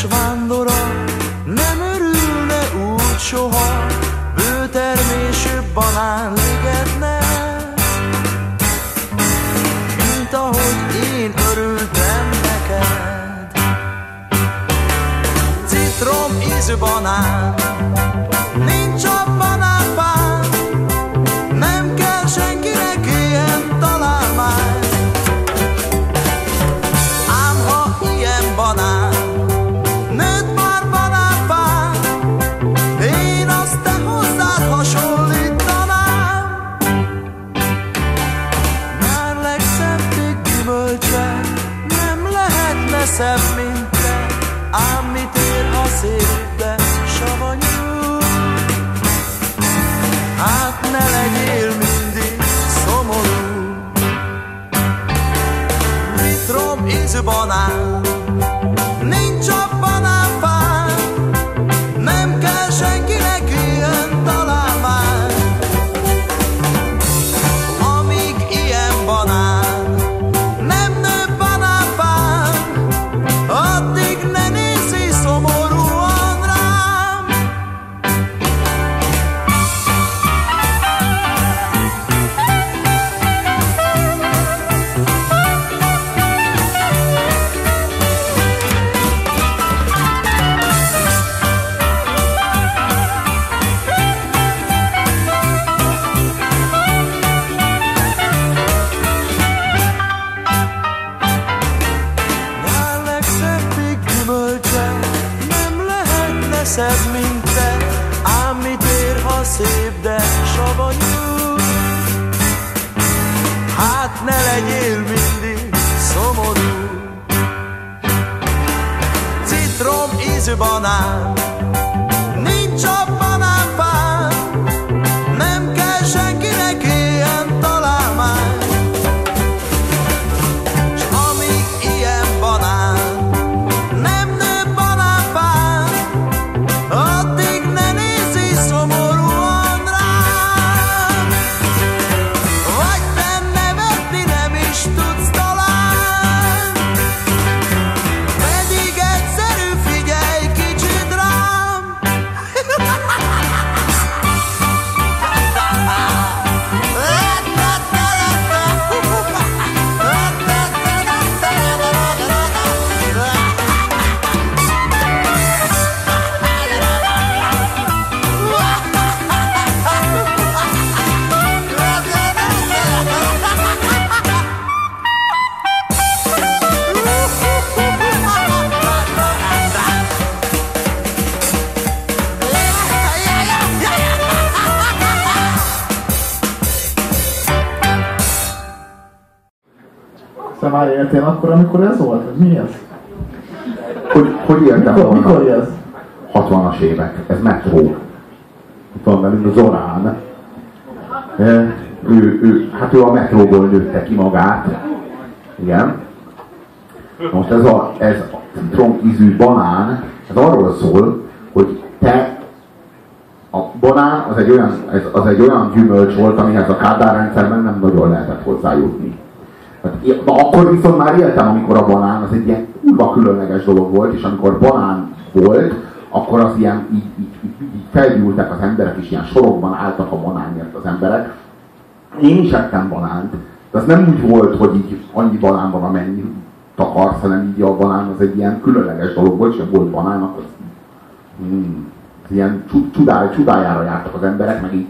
Kedves vándora, nem örülne úgy soha, bőtermésű banán ligetne. Mint ahogy én örültem neked. Citrom ízű banán, Vitrom ízű szép, de savanyú. Hát ne legyél mindig szomorú. Citrom ízű banán, Te már éltél akkor, amikor ez volt? Mi ez? Hogy, hogy éltem Mikor, volna? mikor ez? 60-as évek, ez metró. Itt van velünk Zorán. E, ő, ő, hát ő a metróból nőtte ki magát. Igen. Most ez a, ez a citromízű banán, ez arról szól, hogy te a banán az egy olyan, ez, az egy olyan gyümölcs volt, amihez a Kádár rendszerben nem nagyon lehetett hozzájutni. Na, akkor viszont már éltem, amikor a banán az egy ilyen kurva különleges dolog volt, és amikor banán volt, akkor az ilyen így, így, így, így felgyűltek az emberek, és ilyen sorokban álltak a banánért az emberek. Én is ettem banánt, de az nem úgy volt, hogy így annyi banán van, amennyi akarsz, hanem így a banán az egy ilyen különleges dolog volt, és volt banán, akkor hmm, ilyen csu- csudá, csudájára jártak az emberek, meg így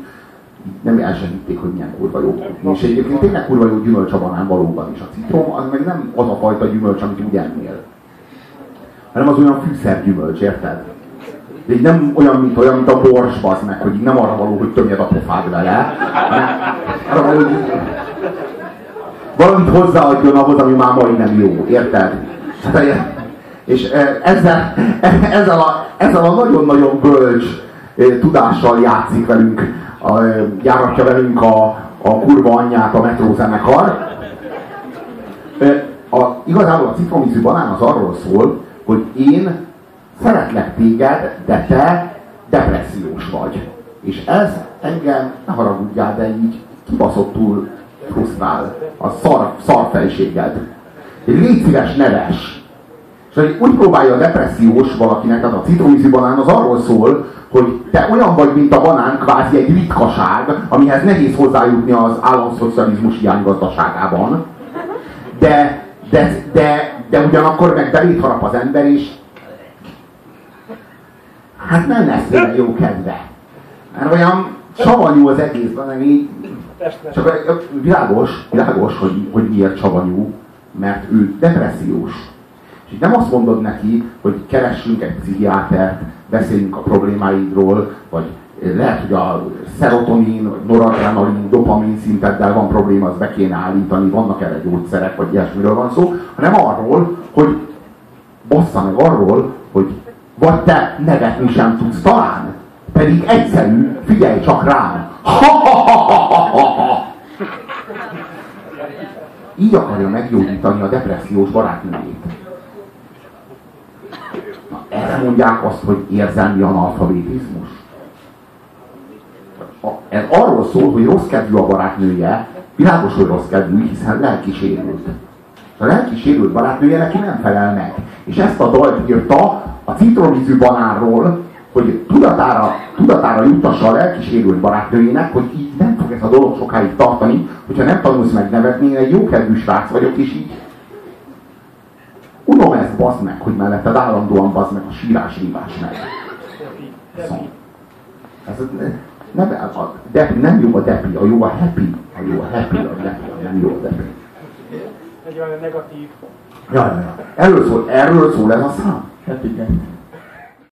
nem el sem hogy milyen kurva jó. És egyébként tényleg kurva jó gyümölcs a banán valóban is. A citrom az meg nem az a fajta gyümölcs, amit úgy ennél. Hanem az olyan fűszergyümölcs, érted? De így nem olyan, mint olyan, mint a bors, bazd meg, hogy így nem arra való, hogy tömjed a pofád vele, hanem arra való, hogy valamit hozzáadjon ahhoz, ami már majdnem jó, érted? És eh, ezzel, a, ezzel a nagyon-nagyon bölcs eh, tudással játszik velünk, a, járatja velünk a, a kurva anyját a metrózenekar. A, igazából a citromízű banán az arról szól, hogy én szeretlek téged, de te depressziós vagy. És ez engem, ne haragudjál, de így kibaszottul frusztrál. A szar, szarfejséged. Légy szíves, neves! És hogy úgy próbálja a depressziós valakinek, tehát a citromízű banán az arról szól, hogy te olyan vagy, mint a banán, kvázi egy ritkaság, amihez nehéz hozzájutni az államszocializmus hiánygazdaságában. De, de, de, de ugyanakkor meg belét harap az ember, és hát nem lesz olyan jó kedve. Mert olyan savanyú az egész, hanem így, csak világos, világos, hogy, hogy miért savanyú, mert ő depressziós. És nem azt mondod neki, hogy keressünk egy pszichiátert, beszéljünk a problémáidról, vagy lehet, hogy a szerotonin, noradrenalin, dopamin szinteddel van probléma, az be kéne állítani, vannak erre gyógyszerek, vagy ilyesmiről van szó, hanem arról, hogy bassza meg arról, hogy vagy te nevetni sem tudsz talán, pedig egyszerű, figyelj csak rám. Így akarja meggyógyítani a depressziós barátnőjét. Erre mondják azt, hogy érzelmi analfabetizmus. Ez arról szól, hogy rossz kedvű a barátnője, világos, hogy rossz kedvű, hiszen lelki sérült. A lelki sérült barátnője neki nem felel meg. És ezt a dalt írta a citromízű banánról, hogy tudatára, tudatára jutassa a lelkisérült barátnőjének, hogy így nem fog ez a dolog sokáig tartani, hogyha nem tanulsz meg nevetni, én egy jókedvű srác vagyok, és így unom ezt, bazd meg, hogy melletted állandóan bazd meg a sírás rívás meg. Szóval, ez, nem, a depi, nem jó a depi, a jó a happy, a jó a happy, a depi, a nem jó a depi. Egy olyan negatív. Ja, ja, ja. Erről szól, erről szól ez a szám. Hát igen.